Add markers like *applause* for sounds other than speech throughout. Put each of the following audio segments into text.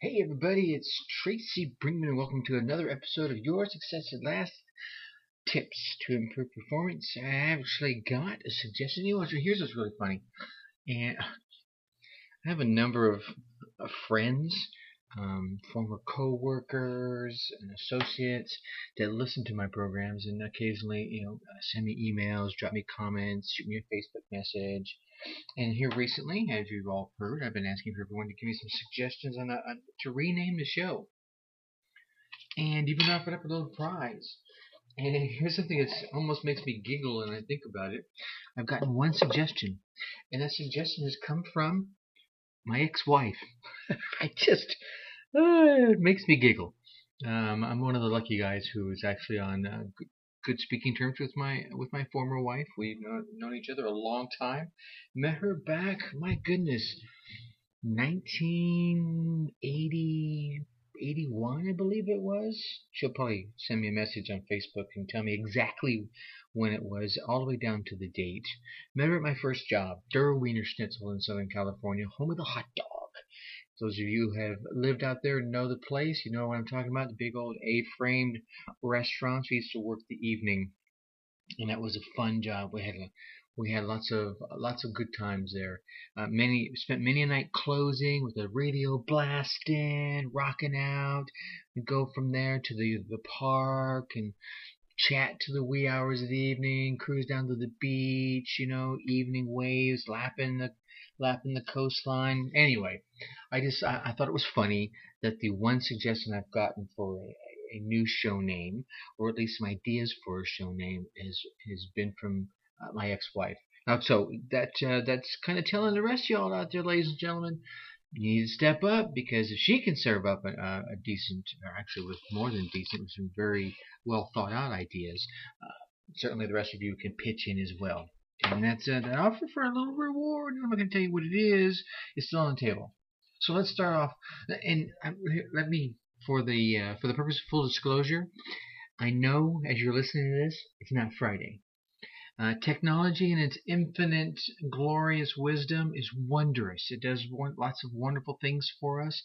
Hey everybody, it's Tracy Brinkmann and welcome to another episode of Your Success at Last Tips to Improve Performance. I actually got a suggestion. You know, here's what's really funny. And I have a number of, friends, um, former co-workers and associates that listen to my programs and occasionally, you know, send me emails, drop me comments, shoot me a Facebook message. And here recently, as you've all heard, I've been asking for everyone to give me some suggestions on, a, to rename the show, and even offered up a little prize. And *laughs* here's something that almost makes me giggle when I think about it. I've gotten one suggestion, and that suggestion has come from my ex-wife. *laughs* I just, uh, it makes me giggle. Um, I'm one of the lucky guys who is actually on uh, good speaking terms with my with my former wife. We've known, each other a long time. Met her back, my goodness, 1980, 81, I believe it was. She'll probably send me a message on Facebook and tell me exactly when it was, all the way down to the date. Met her at my first job, Der Wienerschnitzel in Southern California, home of the hot dog. Those of you who have lived out there know the place, you know what I'm talking about. The big old A-framed restaurants. We used to work the evening, and that was a fun job. We had a, we had lots of lots of good times there. Uh, many spent many a night closing with the radio blasting, rocking out. We go from there to the the park and chat to the wee hours of the evening, cruise down to the beach, you know, evening waves, lapping the lapping the coastline. Anyway, I just I, I, thought it was funny that the one suggestion I've gotten for a, a, new show name, or at least some ideas for a show name, is has been from uh, my ex-wife. Now, so that uh, that's kind of telling the rest of y'all out there, ladies and gentlemen, you need to step up because if she can serve up a, a decent, or actually with more than decent, with some very well thought out ideas, uh, certainly the rest of you can pitch in as well. And that's an offer for a little reward. I'm not going to tell you what it is. It's still on the table. So let's start off. And let me, for the uh, for the purpose of full disclosure, I know as you're listening to this, it's not Friday. Uh, technology in its infinite, glorious wisdom is wondrous. It does lots of wonderful things for us.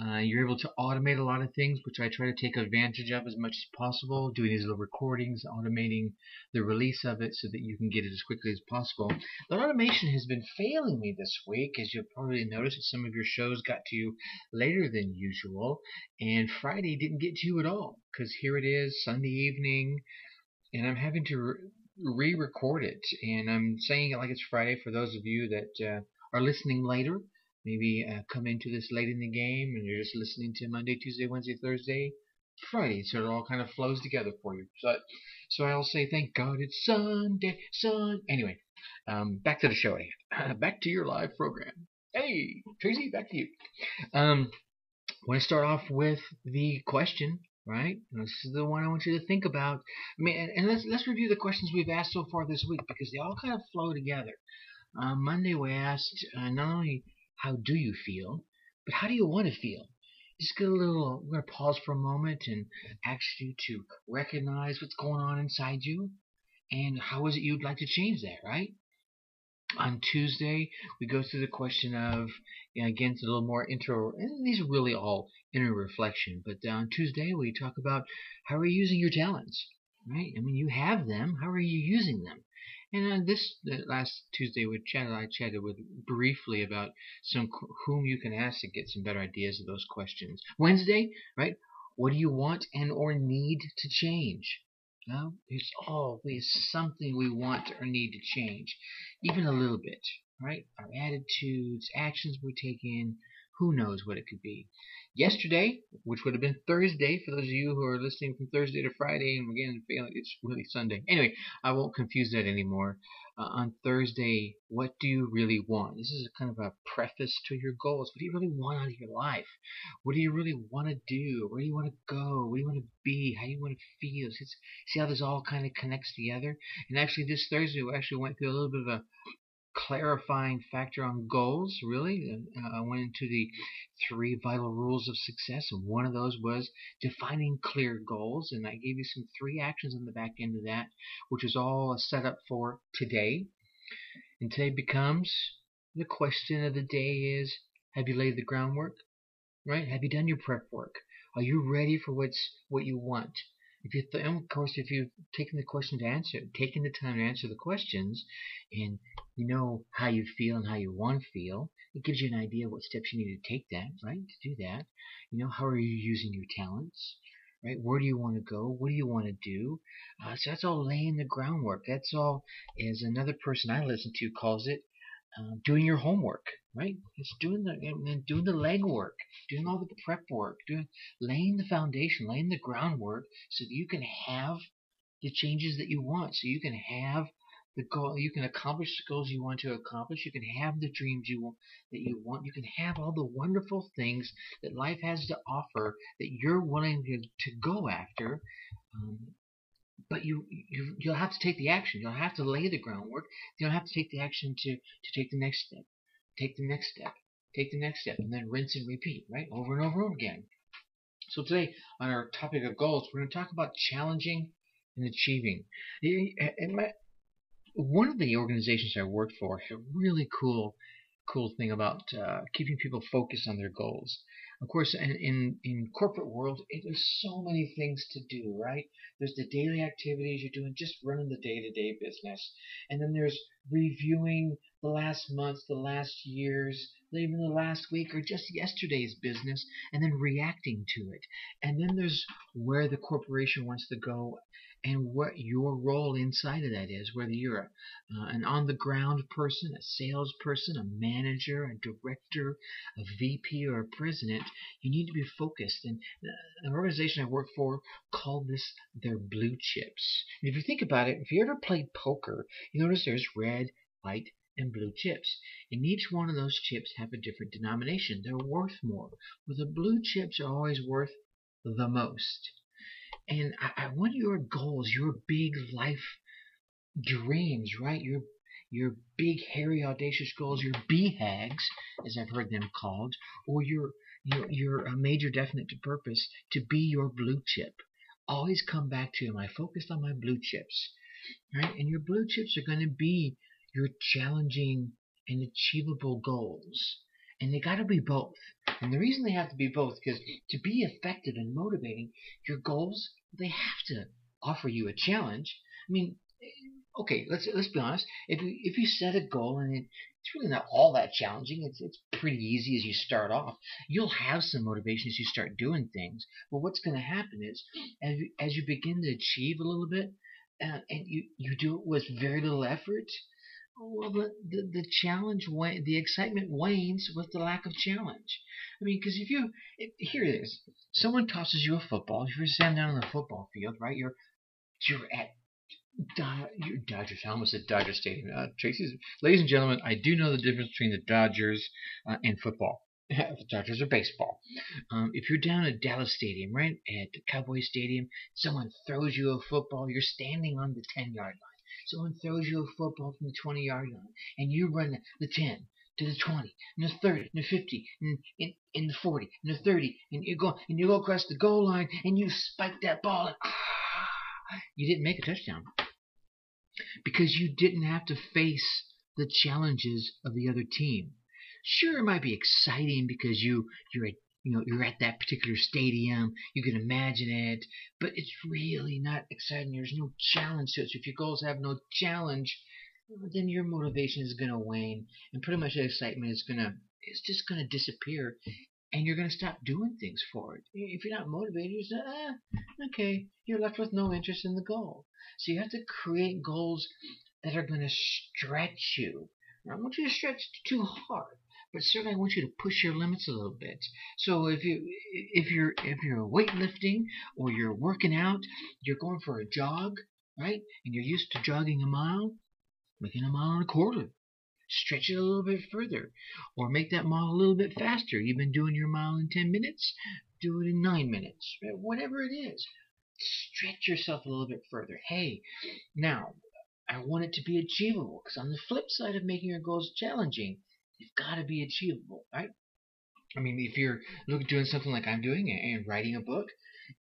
Uh, you're able to automate a lot of things, which I try to take advantage of as much as possible, doing these little recordings, automating the release of it so that you can get it as quickly as possible. But automation has been failing me this week, as you'll probably notice that some of your shows got to you later than usual, and Friday didn't get to you at all, because here it is, Sunday evening, and I'm having to re-record it, and I'm saying it like it's Friday for those of you that uh, are listening later. Maybe uh, come into this late in the game, and you're just listening to Monday, Tuesday, Wednesday, Thursday, Friday, so it all kind of flows together for you. So, so I'll say, thank God it's Sunday, Sun. Anyway, um, back to the show. *laughs* back to your live program. Hey, Tracy, back to you. Um, want to start off with the question right? And this is the one I want you to think about. I mean, and, and, let's let's review the questions we've asked so far this week because they all kind of flow together. Uh, Monday we asked uh, not only how do you feel, but how do you want to feel. Just get a little. We're gonna pause for a moment and ask you to recognize what's going on inside you, and how is it you'd like to change that, right? On Tuesday, we go through the question of, you know, again, it's a little more intro, and these are really all inner reflection, but uh, on Tuesday, we talk about how are you using your talents, right? I mean, you have them, how are you using them? And on this last Tuesday, we chatted. I chatted with briefly about some whom you can ask to get some better ideas of those questions. Wednesday, right? What do you want and or need to change? No, there's always something we want or need to change, even a little bit, right? Our attitudes, actions we're taking, who knows what it could be. Yesterday, which would have been Thursday for those of you who are listening from Thursday to Friday, and again, it's really Sunday. Anyway, I won't confuse that anymore. Uh, on Thursday, what do you really want? This is kind of a preface to your goals. What do you really want out of your life? What do you really want to do? Where do you want to go? What do you want to be? How do you want to feel? See how this all kind of connects together? And actually, this Thursday, we actually went through a little bit of a clarifying factor on goals, really. Uh, I went into the three vital rules of success, and one of those was defining clear goals. And I gave you some three actions on the back end of that, which is all a setup for today. And today becomes the question of the day is Have you laid the groundwork? Right? Have you done your prep work? Are you ready for what's what you want? If you th- of course, if you've taken the question to answer, taken the time to answer the questions, and you know how you feel and how you want to feel, it gives you an idea of what steps you need to take that, right? To do that, you know, how are you using your talents? Right? Where do you want to go? What do you want to do? Uh, so that's all laying the groundwork. That's all, as another person I listen to calls it, uh, doing your homework, right? It's doing the doing the legwork, doing all the prep work, doing laying the foundation, laying the groundwork, so that you can have the changes that you want, so you can have the goal, you can accomplish the goals you want to accomplish. You can have the dreams you want, that you want. You can have all the wonderful things that life has to offer that you're willing to, to go after. Um, but you, you you'll have to take the action. You'll have to lay the groundwork. You'll have to take the action to to take the next step. Take the next step. Take the next step, and then rinse and repeat, right, over and over again. So today, on our topic of goals, we're going to talk about challenging and achieving. My, one of the organizations I worked for had a really cool, cool thing about uh, keeping people focused on their goals. Of course, in, in, in corporate world, there's so many things to do, right? There's the daily activities you're doing, just running the day-to-day business. And then there's reviewing the last months, the last years, even the last week, or just yesterday's business, and then reacting to it. And then there's where the corporation wants to go and what your role inside of that is, whether you're a, uh, an on the ground person, a salesperson, a manager, a director, a VP, or a president, you need to be focused. And an organization I work for called this their blue chips. And if you think about it, if you ever played poker, you notice there's red, white, and blue chips. And each one of those chips have a different denomination. They're worth more. Well, the blue chips are always worth the most. And I, I want your goals, your big life dreams, right? Your your big, hairy, audacious goals, your BHAGs, as I've heard them called, or your your your uh, major definite to purpose to be your blue chip. Always come back to am I focused on my blue chips? Right? And your blue chips are going to be your challenging and achievable goals. And they got to be both. And the reason they have to be both, because to be effective and motivating, your goals, they have to offer you a challenge. I mean, okay, let's let's be honest. If you if you set a goal and it, it's really not all that challenging, it's it's pretty easy as you start off. You'll have some motivation as you start doing things. But what's going to happen is, as you, as you begin to achieve a little bit, uh, and you you do it with very little effort, well, the, the, the challenge, the excitement wanes with the lack of challenge. I mean, because if you, here it is, someone tosses you a football, you're standing down on the football field, right, you're, you're at your Dodgers. I almost said Dodger Stadium. Uh, Tracy's, ladies and gentlemen, I do know the difference between the Dodgers uh, and football. *laughs* the Dodgers are baseball. Um, if you're down at Dallas Stadium, right at Cowboy Stadium, someone throws you a football, you're standing on the 10 yard line. Someone throws you a football from the 20 yard line, and you run the 10 to the 20, and the 30, and the 50, and in, the 40, and the 30, and you go and you go across the goal line, and you spike that ball, and ah, you didn't make a touchdown because you didn't have to face the challenges of the other team. Sure, it might be exciting because you you're a you know, you're at that particular stadium, you can imagine it, but it's really not exciting. There's no challenge to it. So if your goals have no challenge, then your motivation is going to wane, and pretty much the excitement is to it's just to disappear, and you're going to stop doing things for it. If you're not motivated, you say, ah, okay, you're left with no interest in the goal. So you have to create goals that are going to stretch you. I don't want you to stretch too hard but certainly I want you to push your limits a little bit. So if you if you're if you're weightlifting or you're working out, you're going for a jog, right? And you're used to jogging a mile, making a mile and a quarter. Stretch it a little bit further, or make that mile a little bit faster. You've been doing your mile in ten minutes, do it in nine minutes, whatever it is. Stretch yourself a little bit further. Hey, now I want it to be achievable because on the flip side of making your goals challenging, You've got to be achievable, right? I mean, if you're looking doing something like I'm doing and writing a book,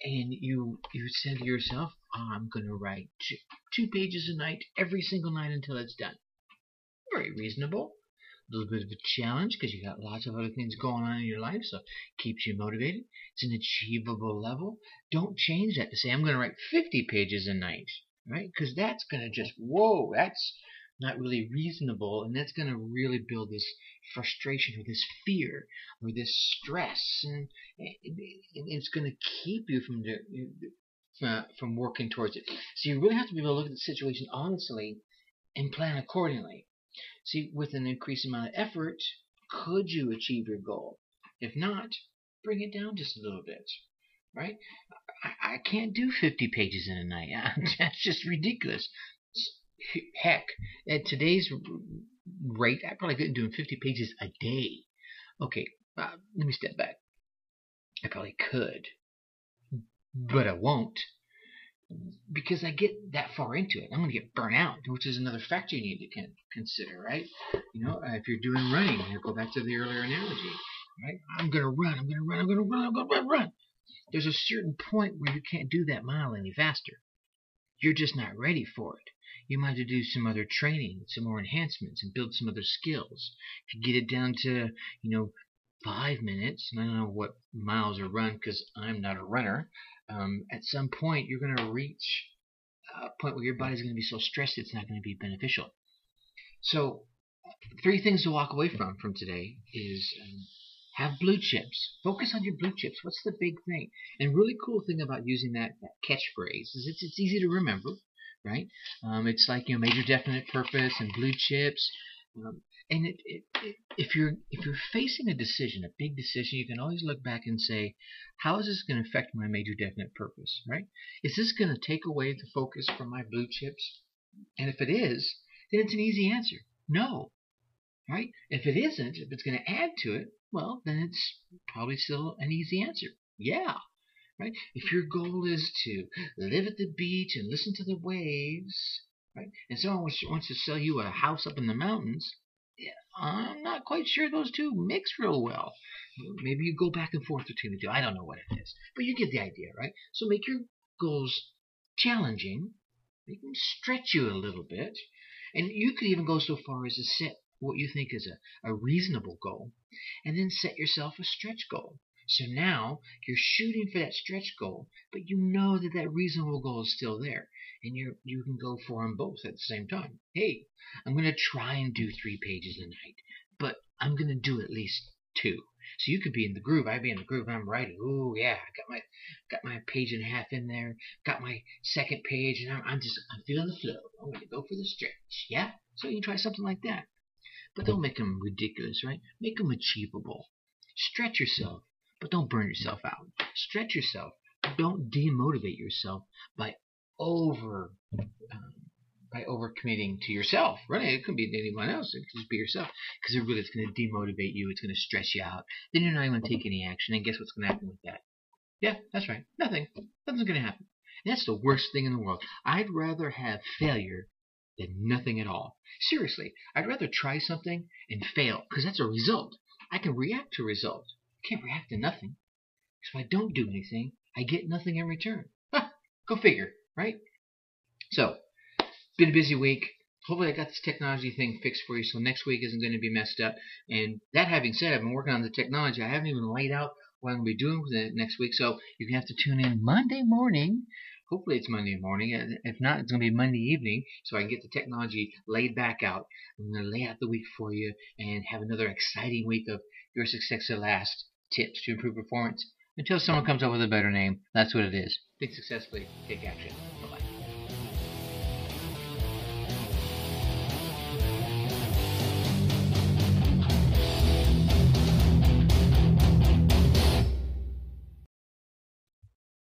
and you you said to yourself, oh, "I'm going to write two, two pages a night every single night until it's done," very reasonable. A little bit of a challenge because you got lots of other things going on in your life, so keeps you motivated. It's an achievable level. Don't change that to say I'm going to write 50 pages a night, right? Because that's going to just whoa, that's not really reasonable, and that's going to really build this frustration or this fear or this stress, and it's going to keep you from uh, from working towards it. So you really have to be able to look at the situation honestly and plan accordingly. See, with an increased amount of effort, could you achieve your goal? If not, bring it down just a little bit, right? I, I can't do 50 pages in a night. *laughs* That's just ridiculous. Heck, at today's rate, I probably couldn't do 50 pages a day. Okay, uh, let me step back. I probably could, but I won't because I get that far into it. I'm going to get burnt out, which is another factor you need to consider, right? You know, uh, if you're doing running, you go back to the earlier analogy, right? I'm going to run, I'm going to run, I'm going to run, I'm going to run, run. There's a certain point where you can't do that mile any faster. You're just not ready for it. You might have to do some other training, some more enhancements, and build some other skills. If you get it down to, you know, five minutes, and I don't know what miles are run because I'm not a runner, um, at some point you're going to reach a point where your body's going to be so stressed it's not going to be beneficial. So, three things to walk away from from today is um, have blue chips. Focus on your blue chips. What's the big thing? And really cool thing about using that, that catchphrase is it's, it's easy to remember, right? Um, it's like you know major definite purpose and blue chips. Um, and it, it, it, if you're if you're facing a decision, a big decision, you can always look back and say, how is this going to affect my major definite purpose? Right? Is this going to take away the focus from my blue chips? And if it is, then it's an easy answer. No. Right? If it isn't, if it's going to add to it, well, then it's probably still an easy answer. Yeah. Right? If your goal is to live at the beach and listen to the waves, right? And someone wants to sell you a house up in the mountains, I'm not quite sure those two mix real well. Maybe you go back and forth between the two. I don't know what it is. But you get the idea, right? So make your goals challenging. Make them stretch you a little bit. And you could even go so far as to set what you think is a, a reasonable goal. And then set yourself a stretch goal. So now you're shooting for that stretch goal, but you know that that reasonable goal is still there and you you can go for them both at the same time. Hey, I'm going to try and do three pages a night, but I'm going to do at least two. So you could be in the groove. I'd be in the groove. I'm writing. Oh yeah, I got my got my page and a half in there. Got my second page, and I'm, I'm just I'm feeling the flow. I'm going to go for the stretch. Yeah. So you try something like that, but don't make them ridiculous, right? Make them achievable. Stretch yourself, but don't burn yourself out. Stretch yourself. Don't demotivate yourself by over um, by over committing to yourself. Really, it could be anyone else. It could just be yourself because it really is going to demotivate you. It's going to stress you out. Then you're not even going to take any action. And guess what's going to happen with that? Yeah, that's right. Nothing. Nothing's going to happen. And that's the worst thing in the world. I'd rather have failure than nothing at all. Seriously, I'd rather try something and fail because that's a result. I can react to result. Can't react to nothing. If I don't do anything, I get nothing in return. Go figure right? So, been a busy week. Hopefully, I got this technology thing fixed for you, so next week isn't going to be messed up. And that having said, I've been working on the technology. I haven't even laid out what I'm going to be doing for the next week, so you're going to have to tune in Monday morning. Hopefully, it's Monday morning. If not, it's going to be Monday evening, so I can get the technology laid back out. I'm going to lay out the week for you and have another exciting week of your success at last tips to improve performance until someone comes up with a better name. That's what it is. Think successfully, take action.